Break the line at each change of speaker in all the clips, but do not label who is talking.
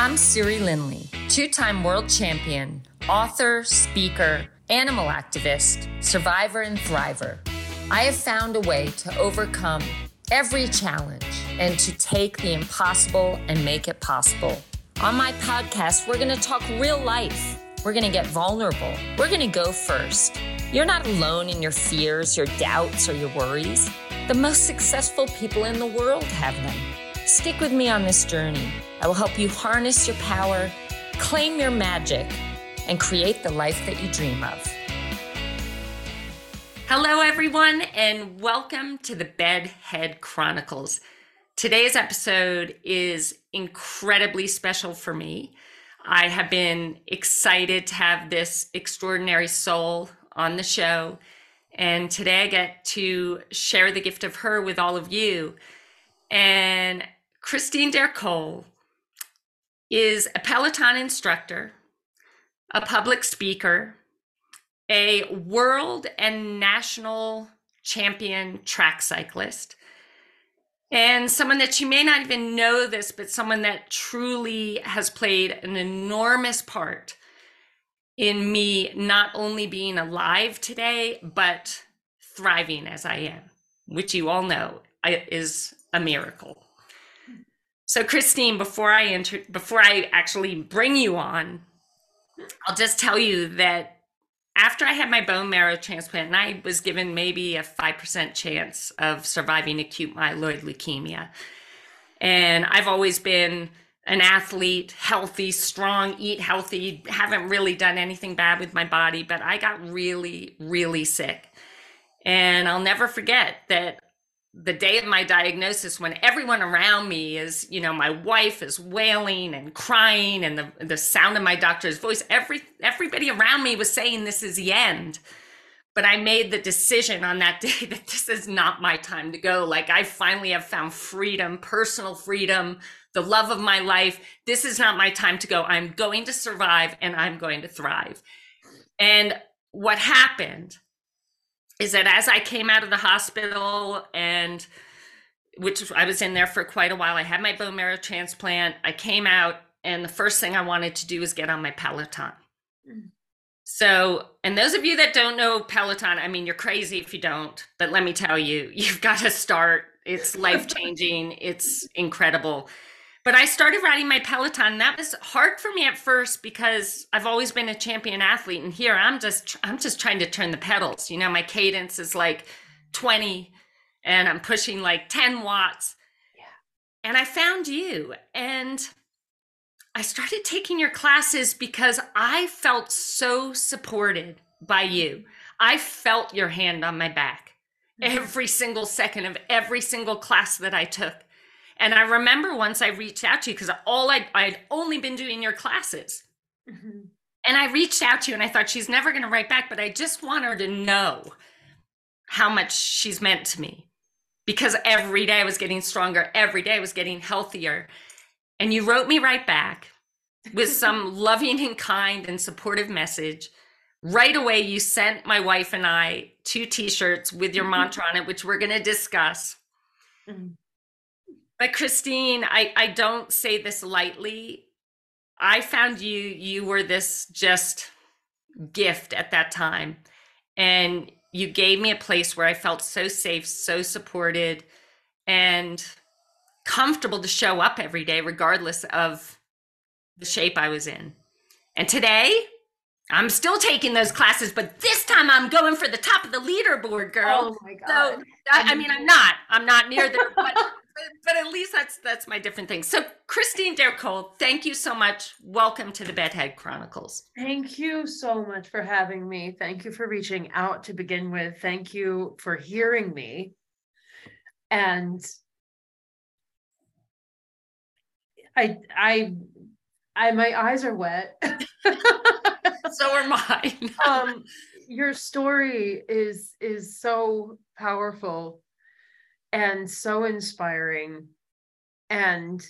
I'm Siri Lindley, two time world champion, author, speaker, animal activist, survivor, and thriver. I have found a way to overcome every challenge and to take the impossible and make it possible. On my podcast, we're going to talk real life. We're going to get vulnerable. We're going to go first. You're not alone in your fears, your doubts, or your worries. The most successful people in the world have them. Stick with me on this journey. I will help you harness your power, claim your magic, and create the life that you dream of. Hello, everyone, and welcome to the Bedhead Chronicles. Today's episode is incredibly special for me. I have been excited to have this extraordinary soul on the show. And today I get to share the gift of her with all of you. And Christine D'Ercole is a Peloton instructor, a public speaker, a world and national champion track cyclist, and someone that you may not even know this, but someone that truly has played an enormous part in me not only being alive today, but thriving as I am, which you all know uh, is a miracle. So, Christine, before I enter, before I actually bring you on, I'll just tell you that after I had my bone marrow transplant, and I was given maybe a 5% chance of surviving acute myeloid leukemia. And I've always been an athlete, healthy, strong, eat healthy, haven't really done anything bad with my body, but I got really, really sick. And I'll never forget that the day of my diagnosis when everyone around me is you know my wife is wailing and crying and the the sound of my doctor's voice every everybody around me was saying this is the end. But i made the decision on that day that this is not my time to go. Like i finally have found freedom personal freedom the love of my life. This is not my time to go. I'm going to survive and i'm going to thrive. And what happened is that as I came out of the hospital and which I was in there for quite a while, I had my bone marrow transplant. I came out and the first thing I wanted to do was get on my Peloton. Mm. So, and those of you that don't know Peloton, I mean, you're crazy if you don't, but let me tell you, you've got to start. It's life changing, it's incredible. But I started riding my Peloton. And that was hard for me at first because I've always been a champion athlete, and here I'm just I'm just trying to turn the pedals. You know, my cadence is like 20, and I'm pushing like 10 watts. Yeah. And I found you, and I started taking your classes because I felt so supported by you. I felt your hand on my back mm-hmm. every single second of every single class that I took. And I remember once I reached out to you because all I I'd only been doing your classes. Mm-hmm. And I reached out to you and I thought she's never going to write back, but I just want her to know how much she's meant to me because every day I was getting stronger, every day I was getting healthier. And you wrote me right back with some loving and kind and supportive message. Right away, you sent my wife and I two t shirts with your mantra on it, which we're going to discuss. Mm-hmm. But Christine, I, I don't say this lightly. I found you, you were this just gift at that time. And you gave me a place where I felt so safe, so supported, and comfortable to show up every day, regardless of the shape I was in. And today, I'm still taking those classes, but this time I'm going for the top of the leaderboard, girl.
Oh my god! So
I, I mean, I'm not. I'm not near there, but but at least that's that's my different thing. So Christine D'Ercole, thank you so much. Welcome to the Bedhead Chronicles.
Thank you so much for having me. Thank you for reaching out to begin with. Thank you for hearing me. And I I I my eyes are wet.
so are mine.
um your story is is so powerful and so inspiring and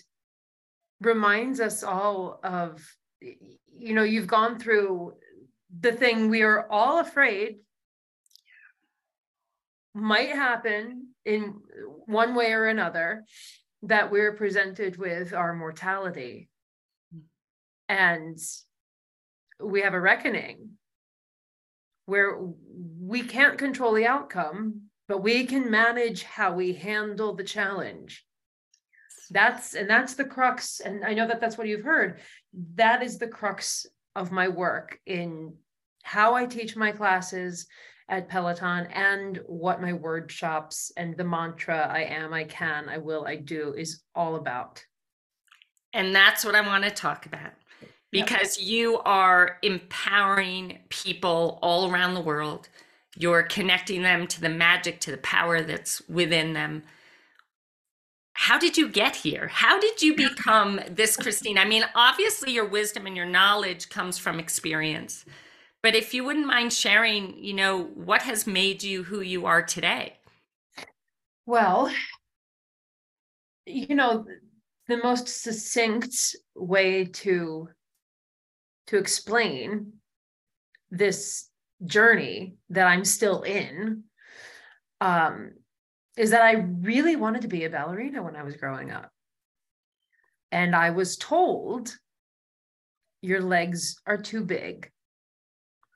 reminds us all of you know you've gone through the thing we are all afraid might happen in one way or another that we're presented with our mortality. And we have a reckoning where we can't control the outcome, but we can manage how we handle the challenge. That's and that's the crux. And I know that that's what you've heard. That is the crux of my work in how I teach my classes at Peloton and what my workshops and the mantra I am, I can, I will, I do is all about.
And that's what I want to talk about because yep. you are empowering people all around the world. You're connecting them to the magic, to the power that's within them. How did you get here? How did you become this, Christine? I mean, obviously, your wisdom and your knowledge comes from experience. But if you wouldn't mind sharing, you know, what has made you who you are today?
Well, you know, the most succinct way to to explain this journey that I'm still in um, is that I really wanted to be a ballerina when I was growing up. And I was told, your legs are too big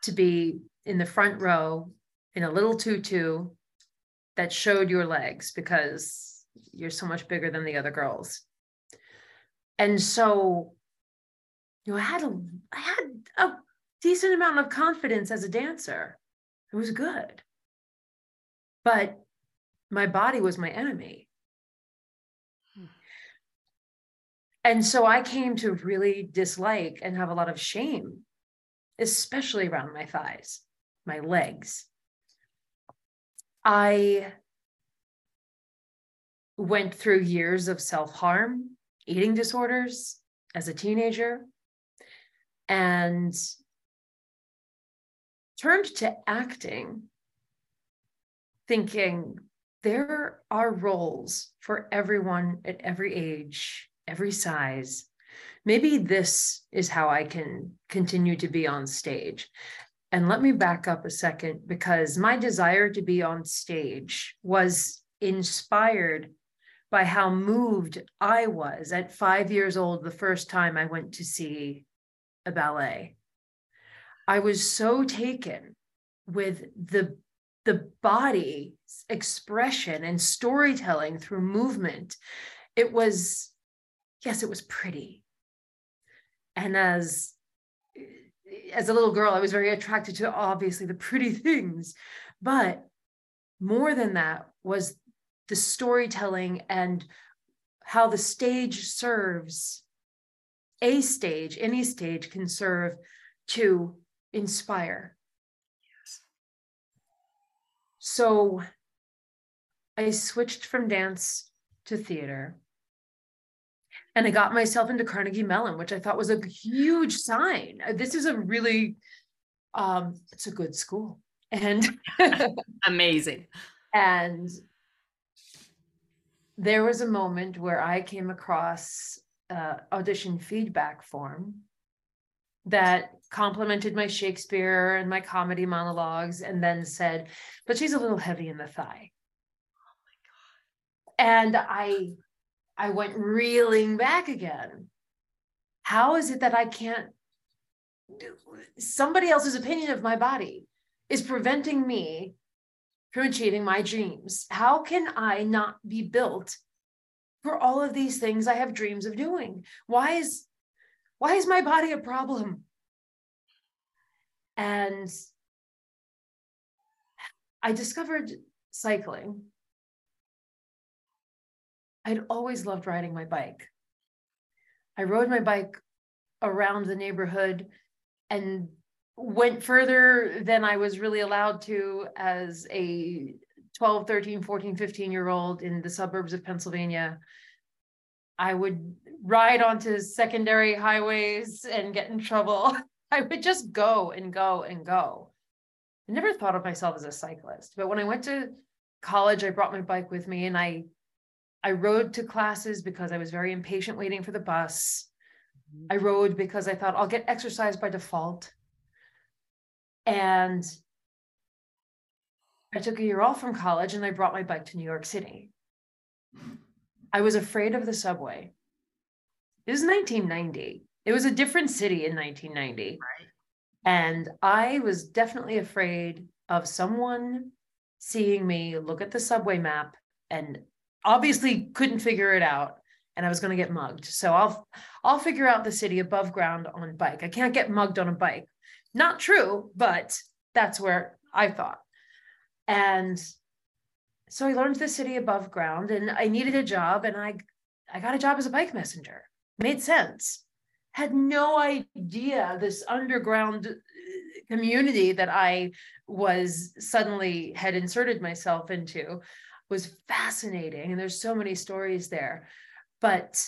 to be in the front row in a little tutu that showed your legs because you're so much bigger than the other girls. And so you know, I had a I had a decent amount of confidence as a dancer. It was good. But my body was my enemy. Hmm. And so I came to really dislike and have a lot of shame, especially around my thighs, my legs. I went through years of self harm, eating disorders as a teenager and turned to acting, thinking there are roles for everyone at every age, every size. Maybe this is how I can continue to be on stage. And let me back up a second because my desire to be on stage was inspired by how moved I was at five years old the first time I went to see a ballet. I was so taken with the the body's expression and storytelling through movement. It was, yes, it was pretty. And as as a little girl, I was very attracted to obviously the pretty things, but more than that was the storytelling and how the stage serves a stage, any stage can serve to inspire. Yes. So I switched from dance to theater. And I got myself into Carnegie Mellon, which I thought was a huge sign. This is a really, um, it's a good school. And
amazing.
And there was a moment where I came across uh, audition feedback form that complimented my Shakespeare and my comedy monologues and then said, but she's a little heavy in the thigh. Oh my God. And I I went reeling back again. How is it that I can't somebody else's opinion of my body is preventing me from achieving my dreams? How can I not be built for all of these things I have dreams of doing? Why is why is my body a problem? And I discovered cycling. I'd always loved riding my bike. I rode my bike around the neighborhood and went further than I was really allowed to as a 12, 13, 14, 15 year old in the suburbs of Pennsylvania, I would ride onto secondary highways and get in trouble. I would just go and go and go. I never thought of myself as a cyclist, but when I went to college, I brought my bike with me and I I rode to classes because I was very impatient waiting for the bus. Mm-hmm. I rode because I thought I'll get exercise by default. And I took a year off from college and I brought my bike to New York City. I was afraid of the subway. It was 1990. It was a different city in 1990.
Right.
And I was definitely afraid of someone seeing me look at the subway map and obviously couldn't figure it out and I was going to get mugged. So I'll I'll figure out the city above ground on bike. I can't get mugged on a bike. Not true, but that's where I thought. And so I learned the city above ground and I needed a job and I I got a job as a bike messenger. Made sense. Had no idea this underground uh, community that I was suddenly had inserted myself into was fascinating and there's so many stories there but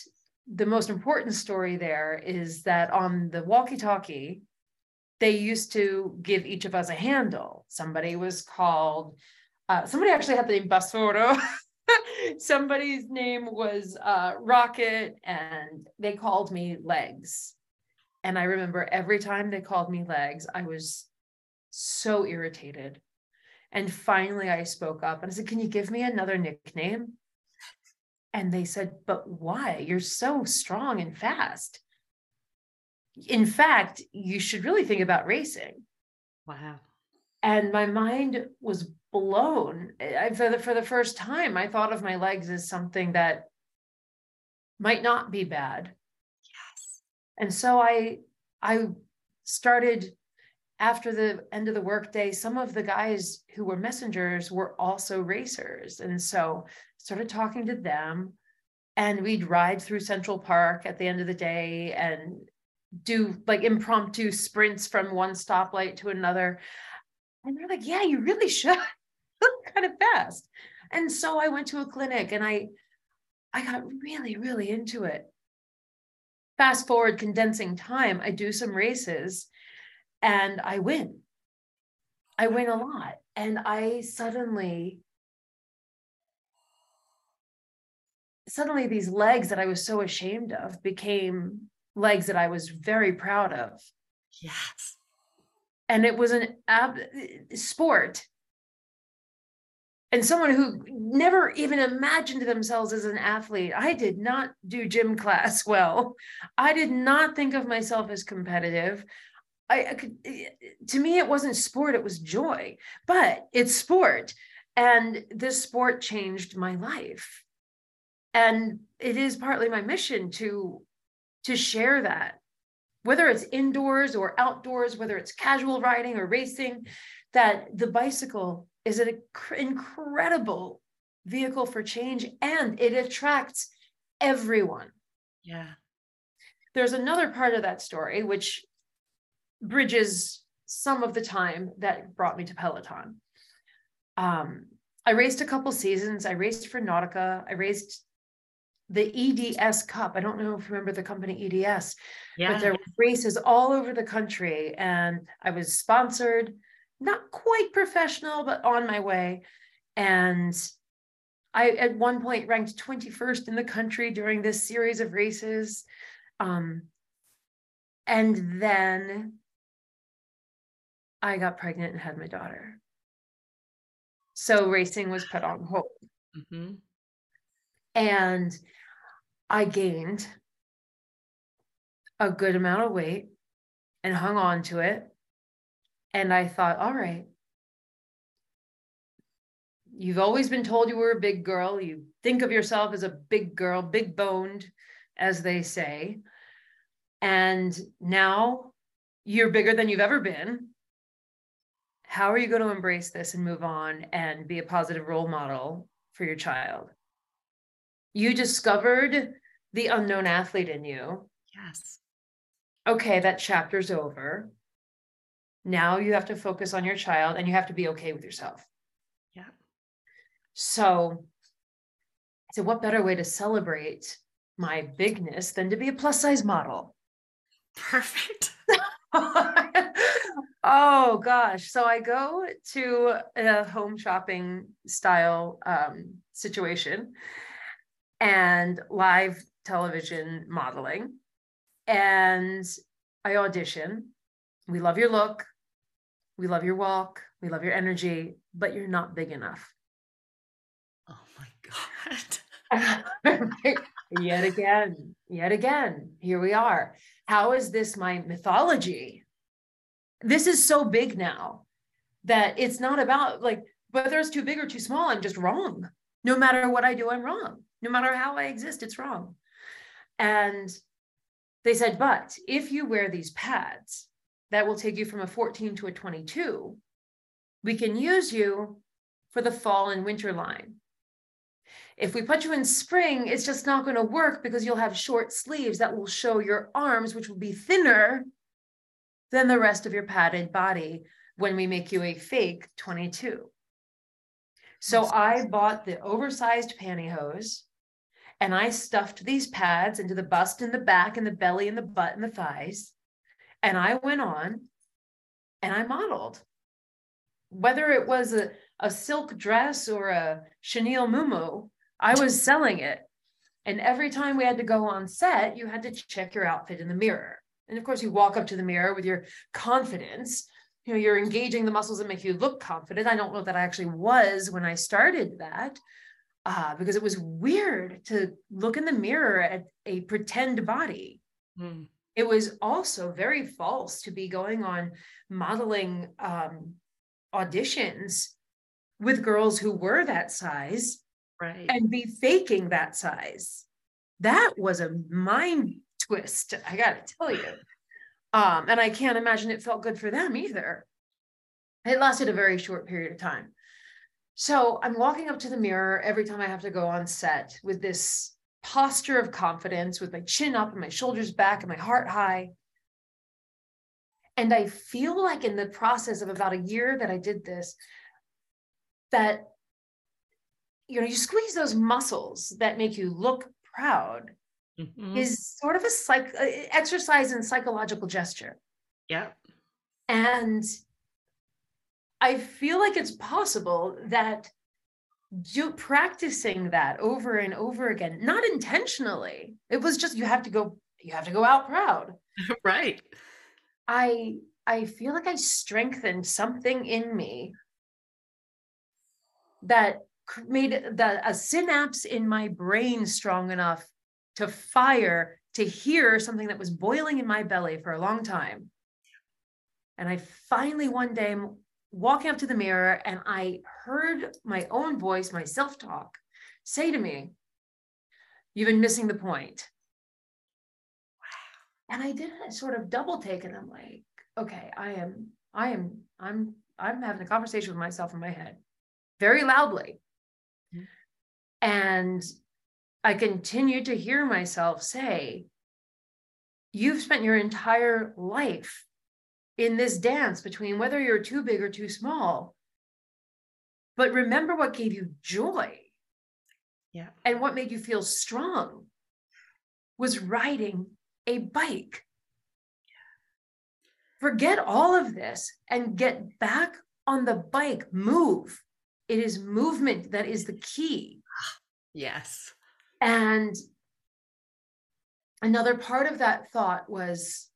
the most important story there is that on the walkie talkie, they used to give each of us a handle. Somebody was called, uh, somebody actually had the name Basoro. Somebody's name was uh, Rocket, and they called me Legs. And I remember every time they called me Legs, I was so irritated. And finally, I spoke up and I said, Can you give me another nickname? And they said, But why? You're so strong and fast. In fact, you should really think about racing.
Wow.
And my mind was blown. I, for, the, for the first time, I thought of my legs as something that might not be bad.
Yes.
And so I I started after the end of the workday, some of the guys who were messengers were also racers. And so started talking to them and we'd ride through Central Park at the end of the day and do like impromptu sprints from one stoplight to another. And they're like, yeah, you really should. kind of fast. And so I went to a clinic and I I got really, really into it. Fast forward, condensing time, I do some races and I win. I win a lot. And I suddenly, suddenly these legs that I was so ashamed of became legs that I was very proud of.
Yes.
And it was an ab- sport. And someone who never even imagined themselves as an athlete. I did not do gym class well. I did not think of myself as competitive. I, I could, eh, to me, it wasn't sport, it was joy, but it's sport. And this sport changed my life. And it is partly my mission to, to share that, whether it's indoors or outdoors, whether it's casual riding or racing, that the bicycle is an incredible vehicle for change and it attracts everyone.
Yeah.
There's another part of that story, which bridges some of the time that brought me to Peloton. Um, I raced a couple seasons. I raced for Nautica. I raced the EDS Cup. I don't know if you remember the company EDS, yeah. but there were races all over the country, and I was sponsored, not quite professional, but on my way. And I, at one point, ranked 21st in the country during this series of races. Um, and then I got pregnant and had my daughter. So racing was put on hold. Mm-hmm. And I gained a good amount of weight and hung on to it. And I thought, all right, you've always been told you were a big girl. You think of yourself as a big girl, big boned, as they say. And now you're bigger than you've ever been how are you going to embrace this and move on and be a positive role model for your child? You discovered the unknown athlete in you.
Yes.
Okay, that chapter's over. Now you have to focus on your child and you have to be okay with yourself.
Yeah.
So, so what better way to celebrate my bigness than to be a plus size model?
Perfect.
oh gosh. So I go to a home shopping style um, situation and live television modeling. And I audition. We love your look. We love your walk. We love your energy, but you're not big enough.
Oh my God.
yet again, yet again, here we are. How is this my mythology? This is so big now that it's not about like whether it's too big or too small, I'm just wrong. No matter what I do, I'm wrong. No matter how I exist, it's wrong. And they said, but if you wear these pads, that will take you from a 14 to a 22. We can use you for the fall and winter line. If we put you in spring, it's just not going to work because you'll have short sleeves that will show your arms, which will be thinner than the rest of your padded body when we make you a fake 22. So I bought the oversized pantyhose and I stuffed these pads into the bust and the back and the belly and the butt and the thighs. And I went on and I modeled. Whether it was a, a silk dress or a chenille mumu, I was selling it. And every time we had to go on set, you had to check your outfit in the mirror. And of course, you walk up to the mirror with your confidence. You know, you're engaging the muscles that make you look confident. I don't know that I actually was when I started that, uh, because it was weird to look in the mirror at a pretend body. Mm. It was also very false to be going on modeling um, auditions with girls who were that size
right.
and be faking that size. That was a mind twist, I got to tell you. Um, and I can't imagine it felt good for them either. It lasted a very short period of time. So I'm walking up to the mirror every time I have to go on set with this posture of confidence, with my chin up and my shoulders back and my heart high. And I feel like in the process of about a year that I did this, that you know, you squeeze those muscles that make you look proud mm-hmm. is sort of a psych uh, exercise in psychological gesture.
Yeah.
And I feel like it's possible that you practicing that over and over again, not intentionally. It was just you have to go, you have to go out proud.
right.
I I feel like I strengthened something in me that made the a synapse in my brain strong enough to fire to hear something that was boiling in my belly for a long time. And I finally one day am walking up to the mirror and I heard my own voice, my self-talk, say to me, You've been missing the point. And I did a sort of double take, and I'm like, okay, I am, I am, I'm, I'm having a conversation with myself in my head very loudly. Mm-hmm. And I continued to hear myself say, You've spent your entire life in this dance between whether you're too big or too small. But remember what gave you joy.
Yeah.
And what made you feel strong was riding a bike. Forget all of this and get back on the bike, move. It is movement that is the key.
Yes.
And another part of that thought was,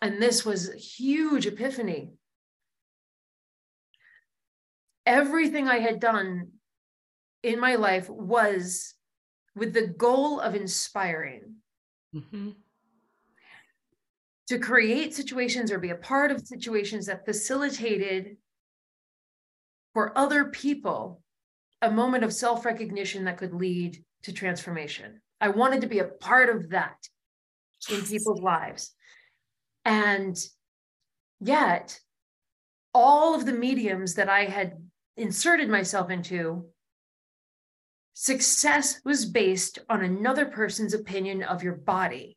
and this was a huge epiphany. Everything I had done in my life was with the goal of inspiring. Mm-hmm. To create situations or be a part of situations that facilitated for other people a moment of self recognition that could lead to transformation. I wanted to be a part of that in people's lives. And yet, all of the mediums that I had inserted myself into, success was based on another person's opinion of your body.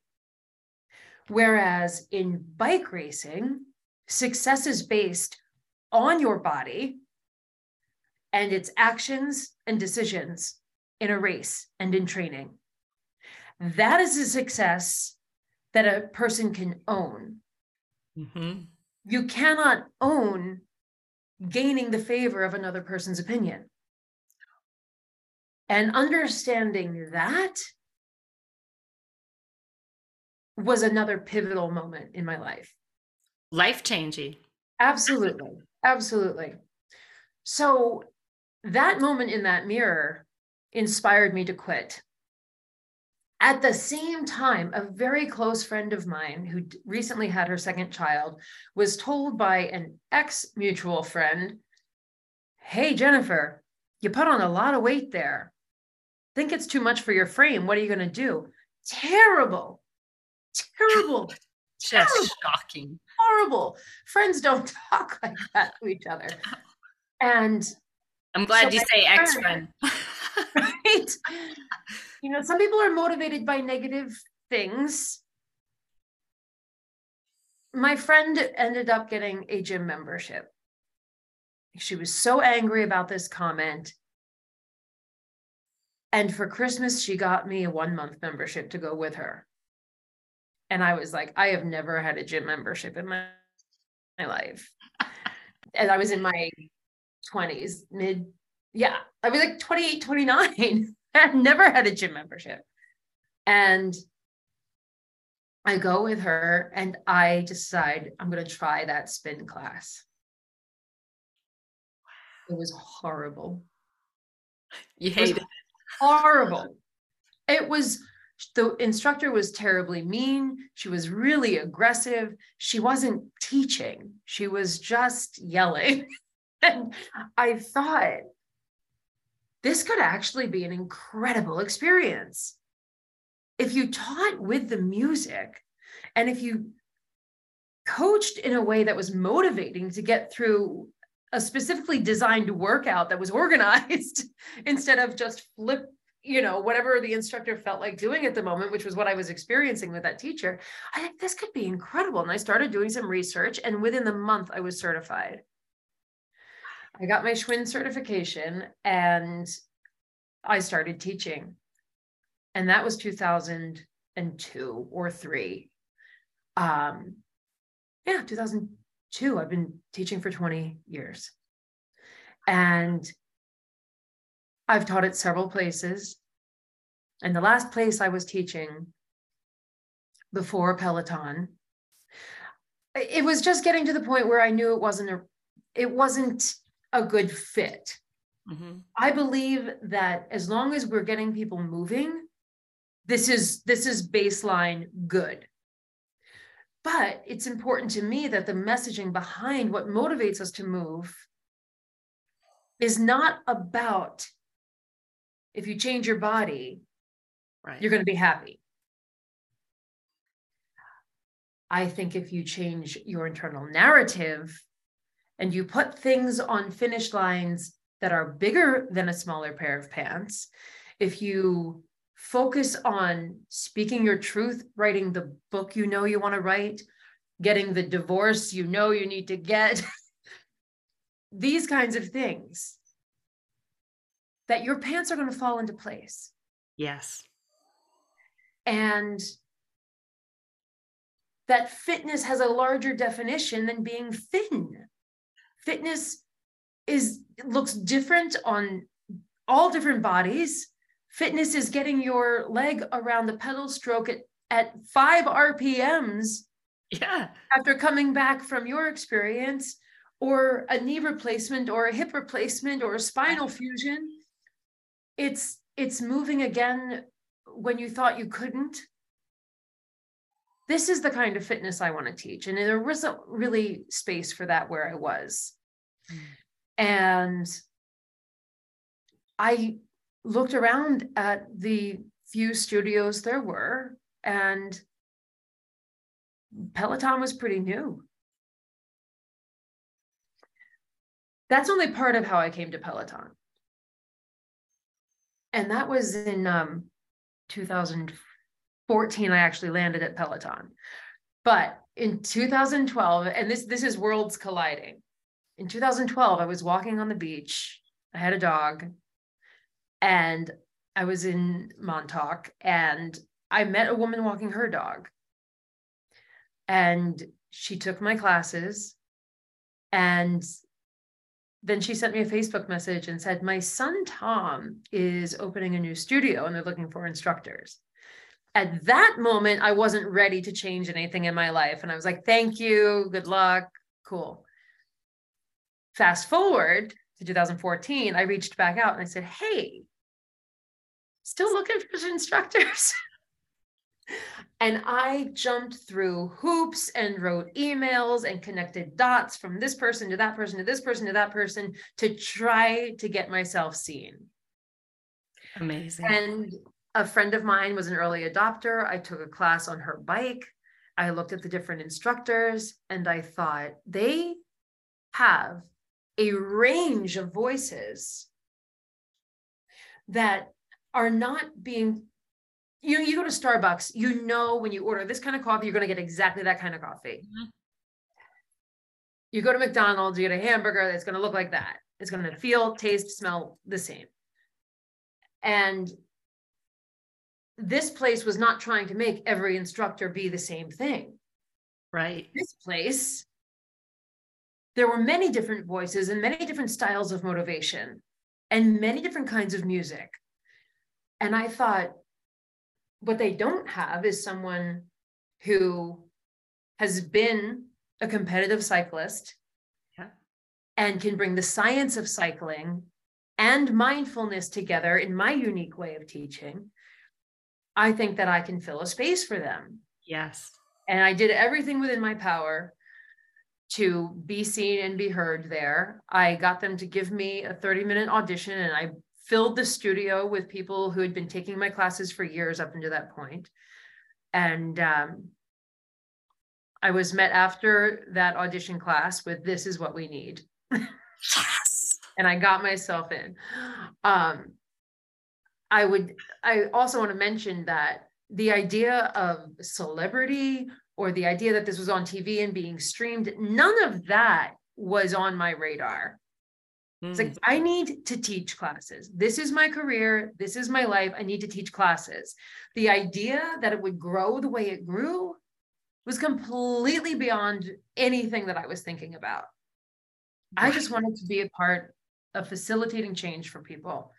Whereas in bike racing, success is based on your body and its actions and decisions in a race and in training. That is a success that a person can own. Mm-hmm. You cannot own gaining the favor of another person's opinion. And understanding that was another pivotal moment in my life.
Life changing.
Absolutely. Absolutely. So that moment in that mirror inspired me to quit. At the same time, a very close friend of mine who recently had her second child was told by an ex mutual friend, Hey, Jennifer, you put on a lot of weight there. Think it's too much for your frame. What are you going to do? Terrible. Terrible.
Just
Terrible.
shocking.
Horrible. Friends don't talk like that to each other. And
I'm glad
So
you say ex
friend-. right? You know, some people are motivated by negative things. My friend ended up getting a gym membership. She was so angry about this comment. And for Christmas, she got me a one month membership to go with her. And I was like, I have never had a gym membership in my, my life. And I was in my 20s, mid, yeah, I was like 28, 29. I've never had a gym membership. And I go with her and I decide I'm going to try that spin class. It was horrible.
You
It horrible. It was the instructor was terribly mean. She was really aggressive. She wasn't teaching, she was just yelling. and I thought this could actually be an incredible experience. If you taught with the music and if you coached in a way that was motivating to get through a specifically designed workout that was organized instead of just flip you know whatever the instructor felt like doing at the moment which was what i was experiencing with that teacher i think this could be incredible and i started doing some research and within the month i was certified i got my schwinn certification and i started teaching. And that was 2002 or 3 um yeah 2002 i've been teaching for 20 years. And I've taught at several places. And the last place I was teaching before Peloton, it was just getting to the point where I knew it wasn't a it wasn't a good fit.
Mhm.
I believe that as long as we're getting people moving, this is this is baseline good. But it's important to me that the messaging behind what motivates us to move is not about if you change your body,
Right.
you're going to be happy. I think if you change your internal narrative and you put things on finish lines that are bigger than a smaller pair of pants, if you focus on speaking your truth, writing the book you know you want to write, getting the divorce you know you need to get, these kinds of things, that your pants are going to fall into place.
yes.
and that fitness has a larger definition than being thin fitness is looks different on all different bodies. Fitness is getting your leg around the pedal stroke at, at 5 rpms
Yeah.
after coming back from your experience or a knee replacement or a hip replacement or a spinal fusion. It's it's moving again when you thought you couldn't this is the kind of fitness i want to teach. And there wasn't really space for that where i was. And i looked around at the few studios there were and peloton was pretty new. That's only part of how I came to Peloton. And that was in um, 2014. I actually landed at Peloton. But in 2012, and this this is worlds colliding. In 2012, I was walking on the beach. I had a dog, and I was in Montauk, and I met a woman walking her dog. And she took my classes, and then she sent me a Facebook message and said, My son Tom is opening a new studio and they're looking for instructors. At that moment, I wasn't ready to change anything in my life. And I was like, Thank you. Good luck. Cool. Fast forward to 2014, I reached back out and I said, Hey, still looking for instructors. And I jumped through hoops and wrote emails and connected dots from this person to that person to this person to that person to try to get myself seen.
Amazing.
And a friend of mine was an early adopter. I took a class on her bike. I looked at the different instructors and I thought they have a range of voices that are not being you know, you go to Starbucks, you know when you order this kind of coffee, you're going to get exactly that kind of coffee. Mm-hmm. You go to McDonald's, you get a hamburger that's going to look like that. It's going to feel, taste, smell the same. And this place was not trying to make every instructor be the same thing.
Right.
This place, there were many different voices and many different styles of motivation and many different kinds of music. And I thought, what they don't have is someone who has been a competitive cyclist yeah. and can bring the science of cycling and mindfulness together in my unique way of teaching. I think that I can fill a space for them.
Yes.
And I did everything within my power to be seen and be heard there. I got them to give me a 30 minute audition and I filled the studio with people who had been taking my classes for years up until that point. And um, I was met after that audition class with this is what we need.
yes.
And I got myself in. Um, I would, I also want to mention that the idea of celebrity or the idea that this was on TV and being streamed, none of that was on my radar. It's like, mm. I need to teach classes. This is my career. This is my life. I need to teach classes. The idea that it would grow the way it grew was completely beyond anything that I was thinking about. I just wanted to be a part of facilitating change for people.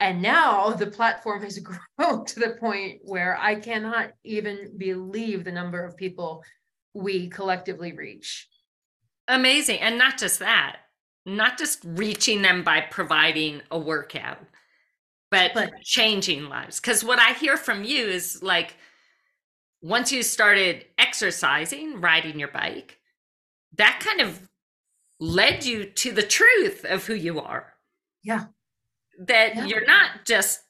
And now the platform has grown to the point where I cannot even believe the number of people we collectively reach.
Amazing. And not just that, not just reaching them by providing a workout, but, but changing lives. Because what I hear from you is like, once you started exercising, riding your bike, that kind of led you to the truth of who you are.
Yeah.
That yeah. you're not just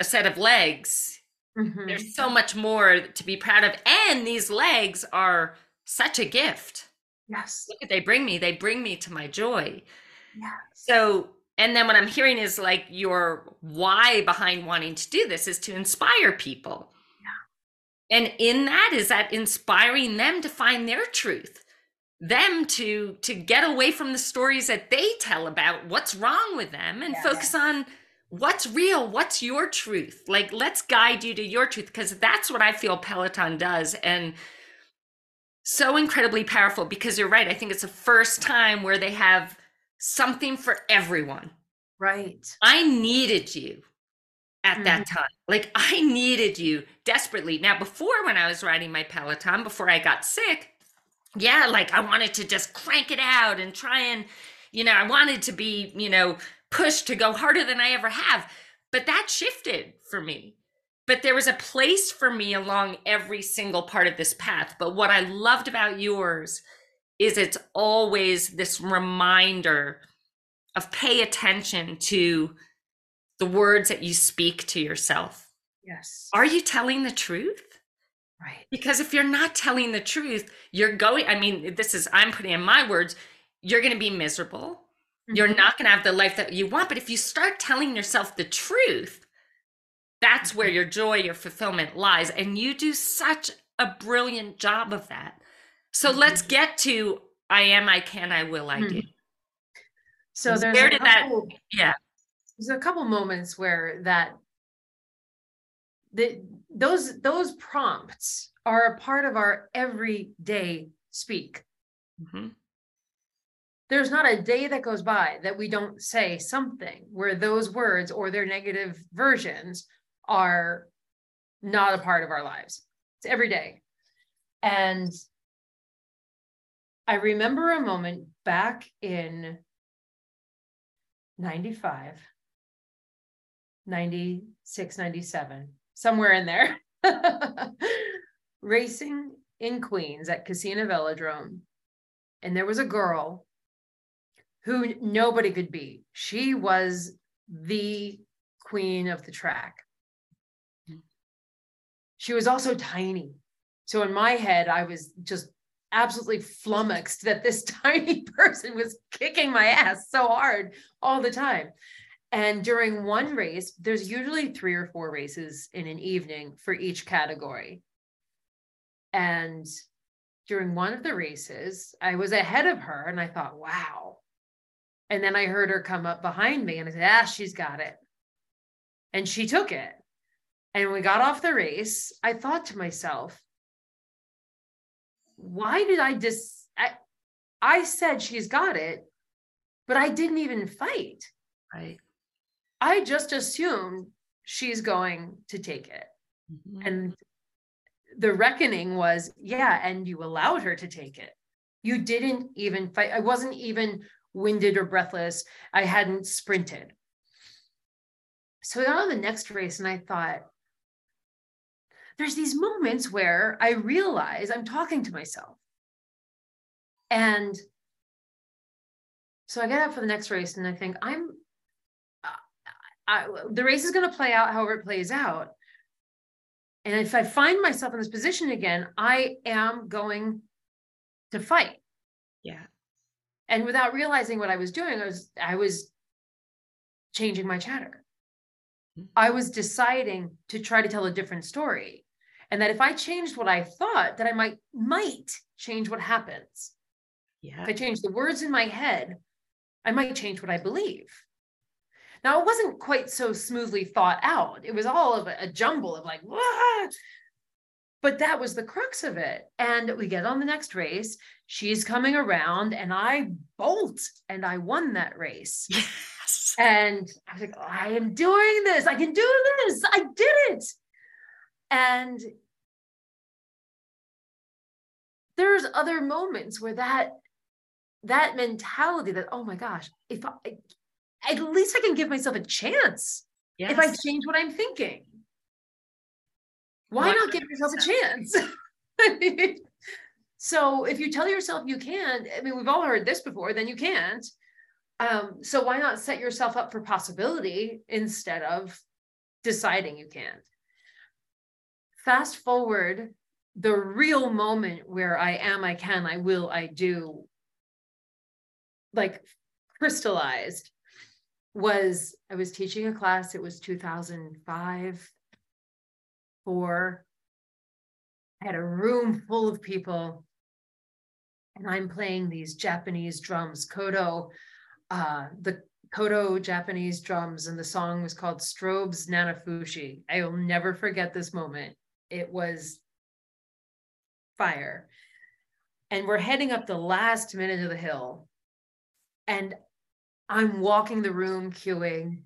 a set of legs. Mm-hmm. There's so much more to be proud of. And these legs are such a gift.
Yes.
Look what they bring me. They bring me to my joy.
Yes.
So, and then what I'm hearing is like your why behind wanting to do this is to inspire people.
Yeah.
And in that is that inspiring them to find their truth, them to to get away from the stories that they tell about what's wrong with them and yeah, focus yeah. on what's real, what's your truth. Like let's guide you to your truth because that's what I feel Peloton does and so incredibly powerful because you're right. I think it's the first time where they have something for everyone.
Right.
I needed you at mm-hmm. that time. Like I needed you desperately. Now, before when I was riding my Peloton, before I got sick, yeah, like I wanted to just crank it out and try and, you know, I wanted to be, you know, pushed to go harder than I ever have. But that shifted for me but there was a place for me along every single part of this path. But what I loved about yours is it's always this reminder of pay attention to the words that you speak to yourself.
Yes.
Are you telling the truth?
Right.
Because if you're not telling the truth, you're going, I mean, this is, I'm putting in my words, you're going to be miserable. Mm-hmm. You're not going to have the life that you want. But if you start telling yourself the truth, that's where your joy, your fulfillment lies. And you do such a brilliant job of that. So mm-hmm. let's get to I am, I can, I will, I do. Mm-hmm.
So there's where did couple, that yeah. There's a couple moments where that the, those those prompts are a part of our everyday speak. Mm-hmm. There's not a day that goes by that we don't say something where those words or their negative versions are not a part of our lives. It's every day. And I remember a moment back in 95, 96, 97, somewhere in there. racing in Queens at Kissena Velodrome. And there was a girl who nobody could beat. She was the queen of the track. She was also tiny. So in my head, I was just absolutely flummoxed that this tiny person was kicking my ass so hard all the time. And during one race, there's usually three or four races in an evening for each category. And during one of the races, I was ahead of her and I thought, wow. And then I heard her come up behind me and I said, ah, she's got it. And she took it. And we got off the race. I thought to myself, why did I just, I, I said she's got it, but I didn't even fight.
Right.
I just assumed she's going to take it. Mm-hmm. And the reckoning was, yeah, and you allowed her to take it. You didn't even fight. I wasn't even winded or breathless. I hadn't sprinted. So I got on the next race, and I thought, there's these moments where I realize I'm talking to myself. And so I get up for the next race and I think I'm I, the race is going to play out however it plays out. And if I find myself in this position again, I am going to fight.
Yeah.
And without realizing what I was doing, I was I was changing my chatter. Mm-hmm. I was deciding to try to tell a different story. And that if I changed what I thought, that I might might change what happens.
Yeah.
If I change the words in my head, I might change what I believe. Now, it wasn't quite so smoothly thought out. It was all of a, a jumble of like, what? But that was the crux of it. And we get on the next race. She's coming around, and I bolt and I won that race. Yes. And I was like, I am doing this. I can do this. I did it. And there's other moments where that that mentality that oh my gosh if i at least I can give myself a chance yes. if I change what I'm thinking. Why 100%. not give yourself a chance? so if you tell yourself you can't, I mean, we've all heard this before, then you can't. Um, so why not set yourself up for possibility instead of deciding you can't? Fast forward the real moment where I am, I can, I will, I do, like crystallized was I was teaching a class, it was 2005, four. I had a room full of people, and I'm playing these Japanese drums, Kodo, uh, the Kodo Japanese drums, and the song was called Strobe's Nanafushi. I will never forget this moment. It was fire. And we're heading up the last minute of the hill. And I'm walking the room queuing.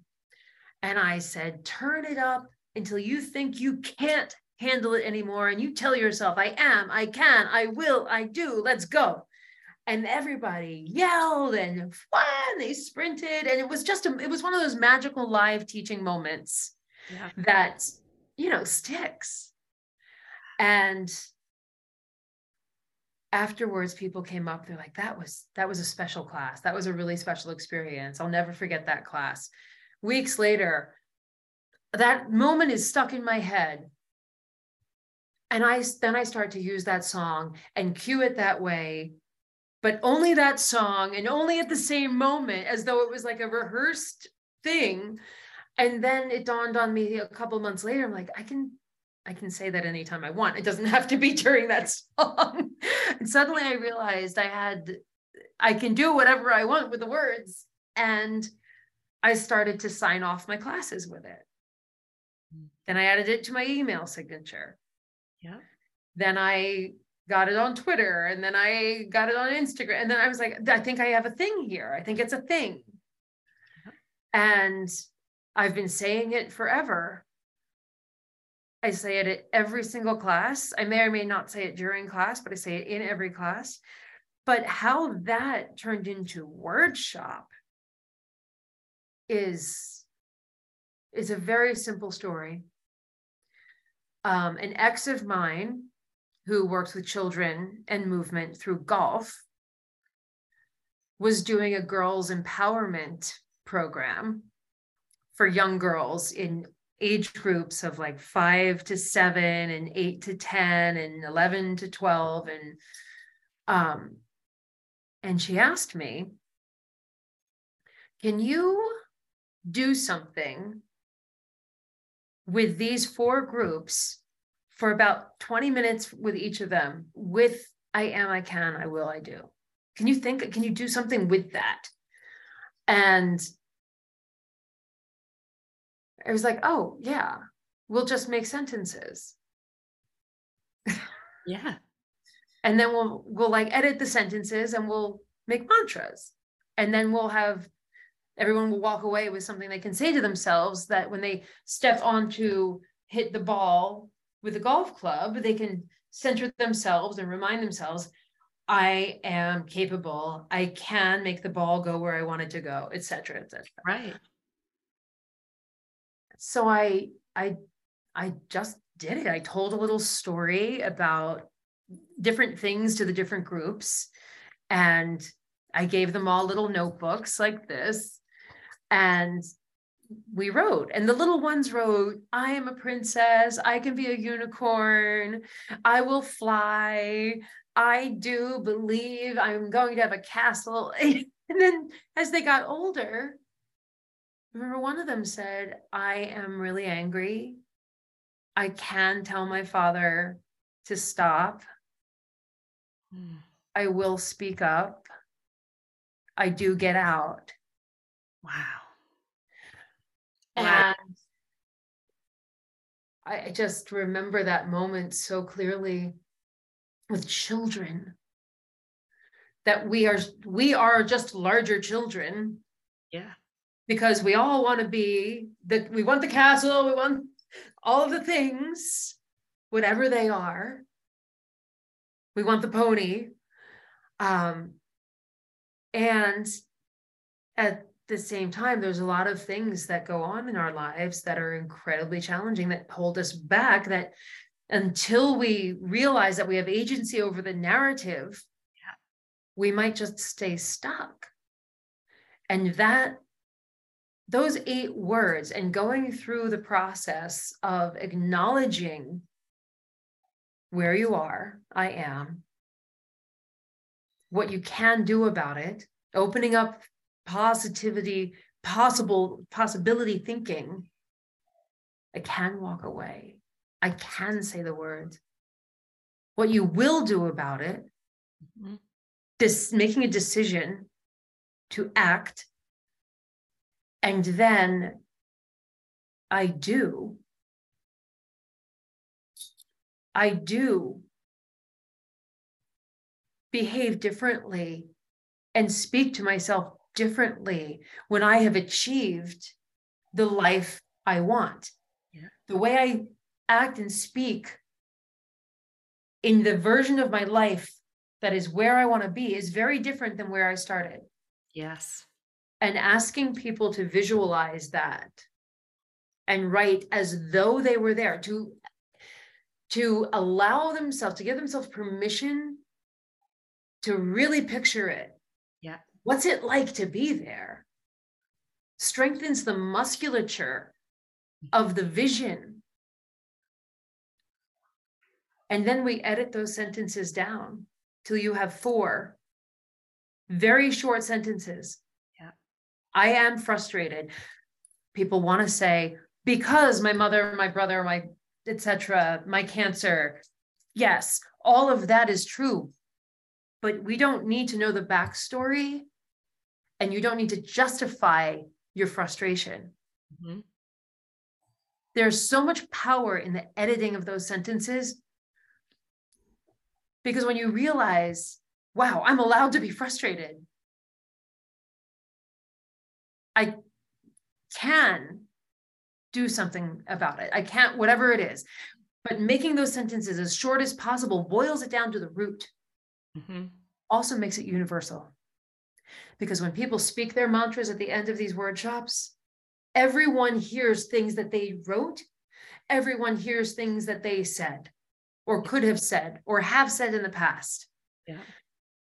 And I said, turn it up until you think you can't handle it anymore. And you tell yourself, I am, I can, I will, I do, let's go. And everybody yelled and fun, they sprinted. And it was just, a, it was one of those magical live teaching moments yeah. that, you know, sticks. And afterwards people came up they're like that was that was a special class. That was a really special experience. I'll never forget that class. Weeks later that moment is stuck in my head. And i then i start to use that song and cue it that way but only that song and only at the same moment as though it was like a rehearsed thing. And then it dawned on me a couple months later i'm like i can I can say that anytime I want. It doesn't have to be during that song. and suddenly I realized I had, I can do whatever I want with the words. And I started to sign off my classes with it. Hmm. Then I added it to my email signature.
Yeah.
Then I got it on Twitter and then I got it on Instagram. And then I was like, I think I have a thing here. I think it's a thing. Uh-huh. And I've been saying it forever. I say it at every single class. I may or may not say it during class, but I say it in every class. But how that turned into word shop is is a very simple story. um, an ex of mine who works with children and movement through golf was doing a girls empowerment program for young girls in age groups of like five to seven and eight to 10 and 11 to 12 and um and she asked me can you do something with these four groups for about 20 minutes with each of them with I am, I can, I will, I do. Can you think, can you do something with that? And I was like, oh, yeah, we'll just make sentences.
Yeah.
and then we'll we'll like edit the sentences and we'll make mantras. And then we'll have everyone will walk away with something they can say to themselves that when they step on to hit the ball with a golf club, they can center themselves and remind themselves, I am capable. I can make the ball go where I want it to go, et cetera, et cetera.
Right.
So I I I just did it. I told a little story about different things to the different groups. And I gave them all little notebooks like this. And we wrote, and the little ones wrote, I am a princess. I can be a unicorn. I will fly. I do believe I'm going to have a castle. and then as they got older, remember one of them said, I am really angry. I can tell my father to stop.
Mm.
I will speak up. I do get out.
Wow.
And
Wow.
I I just remember that moment so clearly with children that we are we are just larger children
Yeah.
Because we all want to be that we want the castle we want all of the things whatever they are. We want the pony. Um and at the same time there's a lot of things that go on in our lives that are incredibly challenging that hold us back that until we realize that we have agency over the narrative
Yeah.
we might just stay stuck. And that those eight words and going through the process of acknowledging where you are, I am, what you can do about it, opening up positivity, possible possibility thinking. I can walk away. I can say the words. What you will do about it,
mm-hmm.
this making a decision to act and then I do. I do behave differently and speak to myself differently when I have achieved the life I want.
Yeah.
The way I act and speak in the version of my life that is where I want to be is very different than where I started
Yes.
And asking people to visualize that and write as though they were there to to allow themselves to give themselves permission to really picture it.
Yeah.
what's it like to be there? Strengthens the musculature of the vision. And then we edit those sentences down till you have four very short sentences I am frustrated. People want to say, because my mother, my brother, my etc., my cancer. Yes, all of that is true. But we don't need to know the backstory and you don't need to justify your frustration.
Mhm.
There's so much power in the editing of those sentences. Because when you realize, wow, I'm allowed to be frustrated. I can do something about it. I can't, whatever it is. But making those sentences as short as possible boils it down to the root,
Mhm.
also makes it universal. Because when people speak their mantras at the end of these workshops, everyone hears things that they wrote everyone hears things that they said or could have said or have said in the past.
Yeah.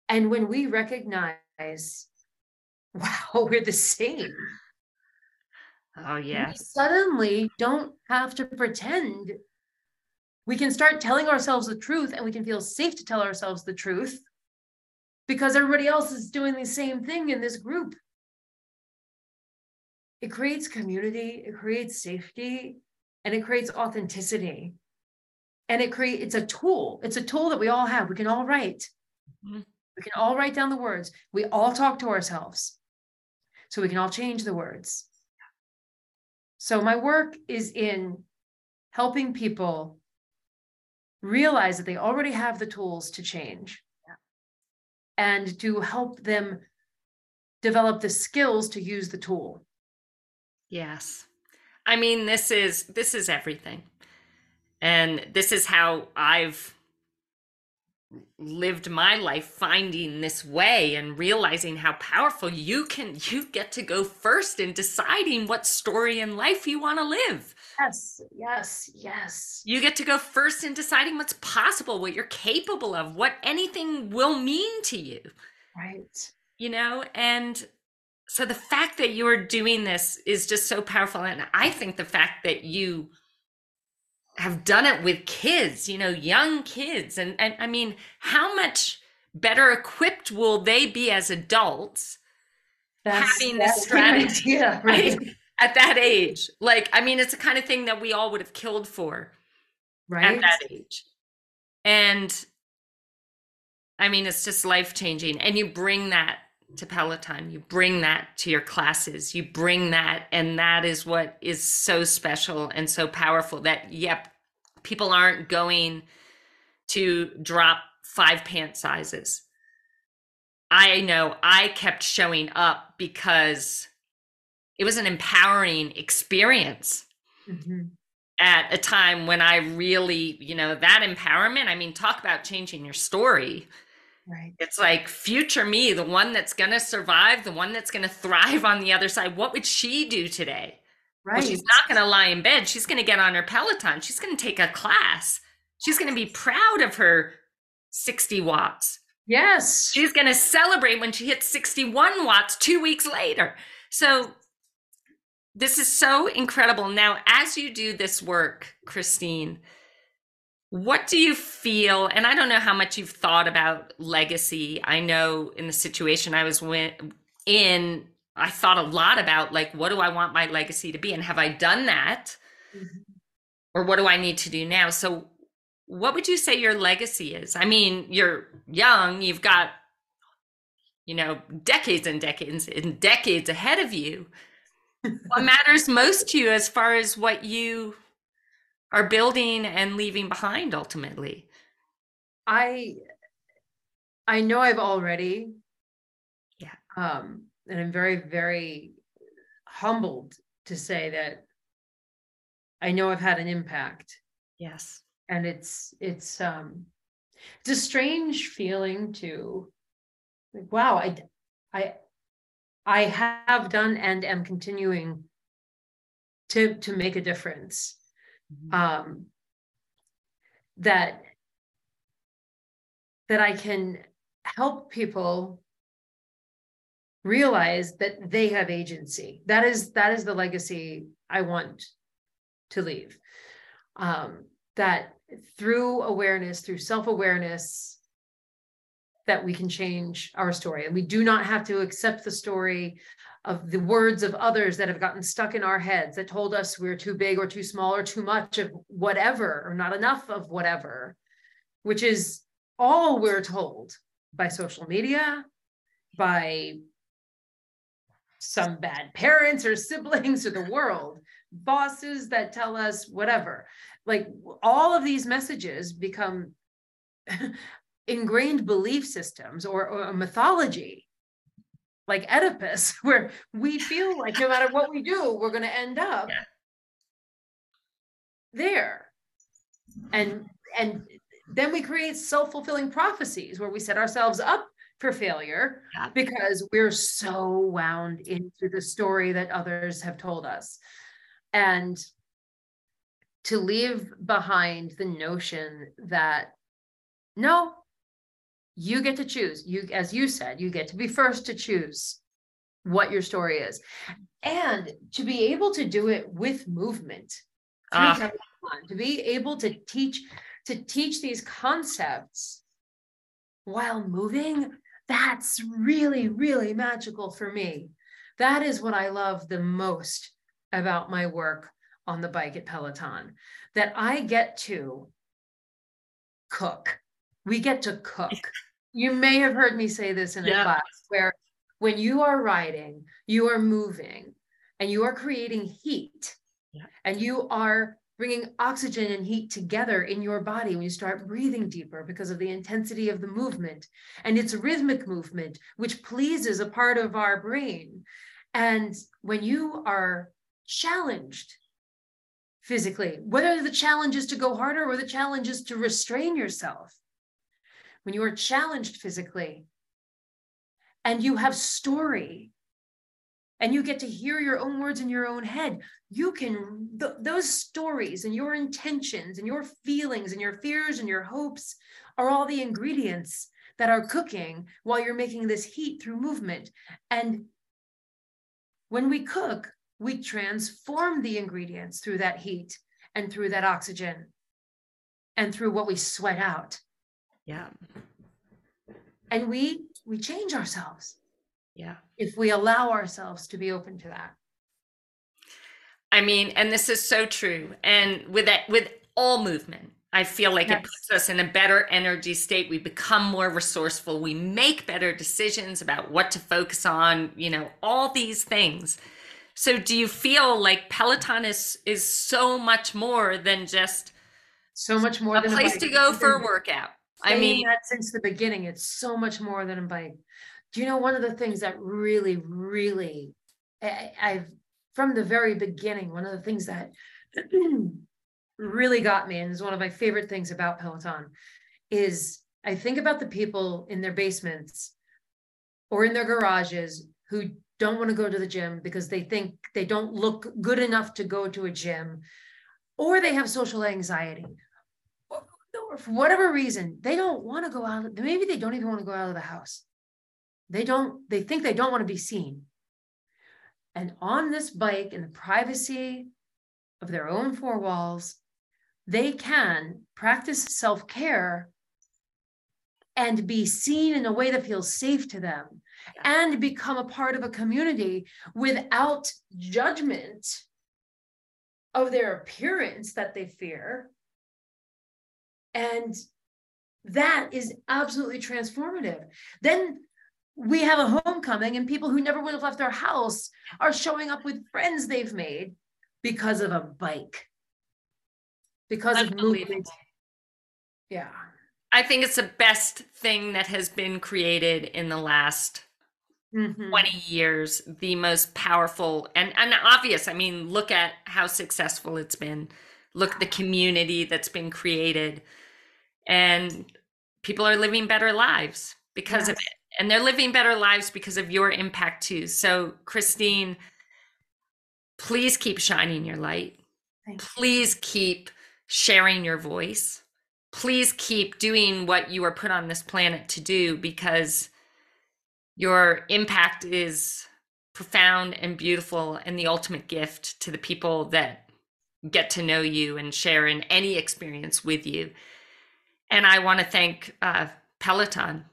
And when we recognize, wow, we're the same.
Oh, yeah.
suddenly don't have to pretend. We can start telling ourselves the truth and we can feel safe to tell ourselves the truth because everybody else is doing the same thing in this group. It creates community, it creates safety, and it creates authenticity. And it creates it's a tool. It's a tool that we all have. We can all write. Mm-hmm. We can all write down the words. We all talk to ourselves. So we can all change the words. So my work is in helping people realize that they already have the tools to change and to help them develop the skills to use the tool.
Yes. I mean this is this is everything. And this is how I've lived my life finding this way and realizing how powerful you can you get to go first in deciding what story in life you want to live.
Yes yes yes.
You get to go first in deciding what's possible what you're capable of what anything will mean to you.
Right.
You know and so the fact that you're doing this is just so powerful and i think the fact that you have done it with kids, you know, young kids. And, and I mean, how much better equipped will they be as adults that's, having this strategy idea, right? at that age? Like, I mean, it's the kind of thing that we all would have killed for right. at that age. And I mean, it's just life changing. And you bring that to Peloton. You bring that to your classes. You bring that. And that is what is so special and so powerful that, yep, people aren't going to drop five pant sizes. I know I kept showing up because it was an empowering experience. Mm-hmm. At a time when I really, you know, that empowerment, I mean, talk about changing your story
Right.
It's like future me, the one that's going to survive, the one that's going to thrive on the other side. What would she do today? Right. Well, she's not going to lie in bed. She's going to get on her Peloton. She's going to take a class. She's going to be proud of her 60 watts.
Yes.
She's going to celebrate when she hits 61 watts two weeks later. So, this is so incredible. Now, as you do this work, Christine, what do you feel? And I don't know how much you've thought about legacy. I know in the situation I was in, I thought a lot about like, what do I want my legacy to be? And have I done that? Mm-hmm. Or what do I need to do now? So, what would you say your legacy is? I mean, you're young, you've got, you know, decades and decades and decades ahead of you. what matters most to you as far as what you are building and leaving behind ultimately.
I i know i've already
yeah.
um and i'm very very humbled to say that i know i've had an impact.
Yes.
And it's it's um it's a strange feeling to like wow i i i have done and am continuing to to make a difference mm-hmm. um, that that I can help people realize that they have agency. That is that is the legacy I want to leave. Um, that through awareness, through self awareness, that we can change our story, and we do not have to accept the story of the words of others that have gotten stuck in our heads that told us we're too big or too small or too much of whatever or not enough of whatever, which is all we're told by social media, by some bad parents or siblings or the world, bosses that tell us whatever. Like all of these messages become ingrained belief systems or, or a mythology like Oedipus, where we feel like no matter what we do, we're going to end up yeah. there. And and then we create self-fulfilling prophecies where we set ourselves up for failure yeah. because we're so wound into the story that others have told us. And to leave behind the notion that no, you get to choose. You, as you said, you get to be first to choose what your story is. And to be able to do it with movement, uh. to be able to teach to teach these concepts while moving, that's really, really magical for me. That is what I love the most about my work on the bike at Peloton, that I get to cook. We get to cook. You may have heard me say this in a yeah. class where when you are riding, you are moving and you are creating heat yeah. and you are bringing oxygen and heat together in your body when you start breathing deeper because of the intensity of the movement. And it's rhythmic movement, which pleases a part of our brain. And when you are challenged physically, whether the challenge is to go harder or the challenge is to restrain yourself, when you are challenged physically and you have story and you get to hear your own words in your own head you can th- those stories and your intentions and your feelings and your fears and your hopes are all the ingredients that are cooking while you're making this heat through movement. And when we cook we transform the ingredients through that heat and through that oxygen and through what we sweat out
yeah
and we we change ourselves
yeah.
If we allow ourselves to be open to that.
I mean, and this is so true. And with that, with all movement, I feel like yes. it puts us in a better energy state. We become more resourceful. We make better decisions about what to focus on, you know, all these things. So do you feel like Peloton is is so much more than just
so much more
a than place a to go for a workout?
I mean that since the beginning, it's so much more than a bike do you know one of the things that really, really, I, I've from the very beginning, one of the things that really got me, and is one of my favorite things about Peloton, is I think about the people in their basements or in their garages who don't want to go to the gym because they think they don't look good enough to go to a gym, or they have social anxiety. Or for whatever reason, they don't want to go out. Maybe they don't even want to go out of the house. They don't, they think they don't want to be seen. And on this bike, in the privacy of their own four walls, they can practice self care and be seen in a way that feels safe to them and become a part of a community without judgment of their appearance that they fear. And that is absolutely transformative. Then we have a homecoming and people who never would have left their house are showing up with friends they've made because of a bike. Because of movement. Yeah.
I think it's the best thing that has been created in the last mm-hmm. 20 years the most powerful and and obvious. I mean look at how successful it's been. Look at the community that's been created and people are living better lives because yes. of it and they're living better lives because of your impact too. So, Christine, please keep shining your light. Please keep sharing your voice. Please keep doing what you are put on this planet to do because your impact is profound and beautiful and the ultimate gift to the people that get to know you and share in any experience with you. And I want to thank uh, Peloton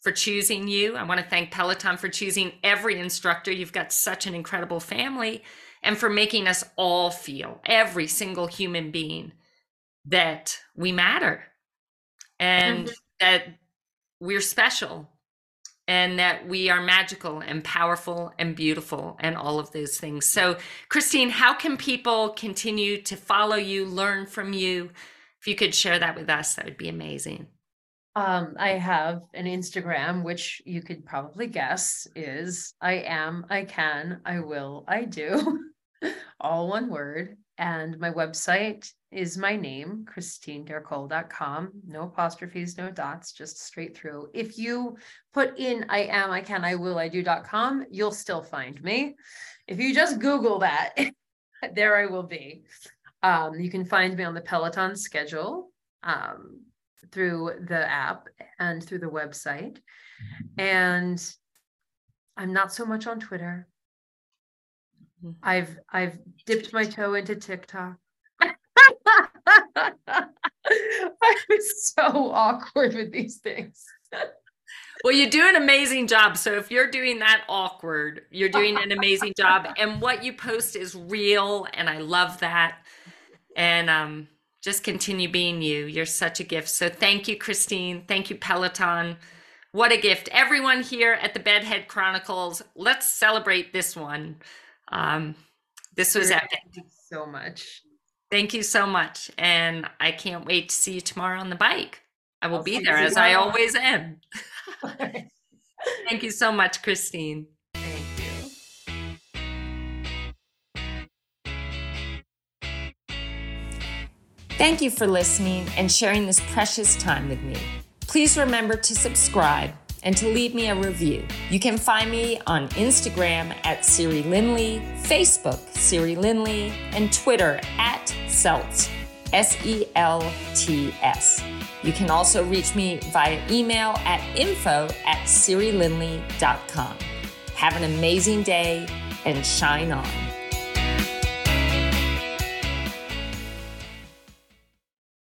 for choosing you. I want to thank Peloton for choosing every instructor. You've got such an incredible family and for making us all feel, every single human being, that we matter and mm-hmm. that we're special and that we are magical and powerful and beautiful and all of those things. So, Christine, how can people continue to follow you, learn from you? If you could share that with us, that would be amazing.
Um, I have an Instagram, which you could probably guess is I am, I can, I will, I do, all one word. And my website is my name, christinedercole.com. No apostrophes, no dots, just straight through. If you put in I am, I can, I will, I do.com, you'll still find me. If you just Google that, there I will be. Um, you can find me on the Peloton schedule um, through the app and through the website. And I'm not so much on Twitter. Mm-hmm. I've I've dipped my toe into TikTok. I'm so awkward with these things.
well, you do an amazing job. So if you're doing that awkward, you're doing an amazing job. And what you post is real, and I love that. And um, just continue being you. You're such a gift. So thank you, Christine. Thank you, Peloton. What a gift. Everyone here at the Bedhead Chronicles, let's celebrate this one. Um, this was
Thank epic. You so much.
Thank you so much. And I can't wait to see you tomorrow on the bike. I will I'll be there as I always am. Thank you so much, Christine. Thank you for listening and sharing this precious time with me. Please remember to subscribe and to leave me a review. You can find me on Instagram at Siri Lindley, Facebook Siri Lindley, and Twitter at Selts, S E L T S. You can also reach me via email at info at sirilindley.com. Have an amazing day and shine on.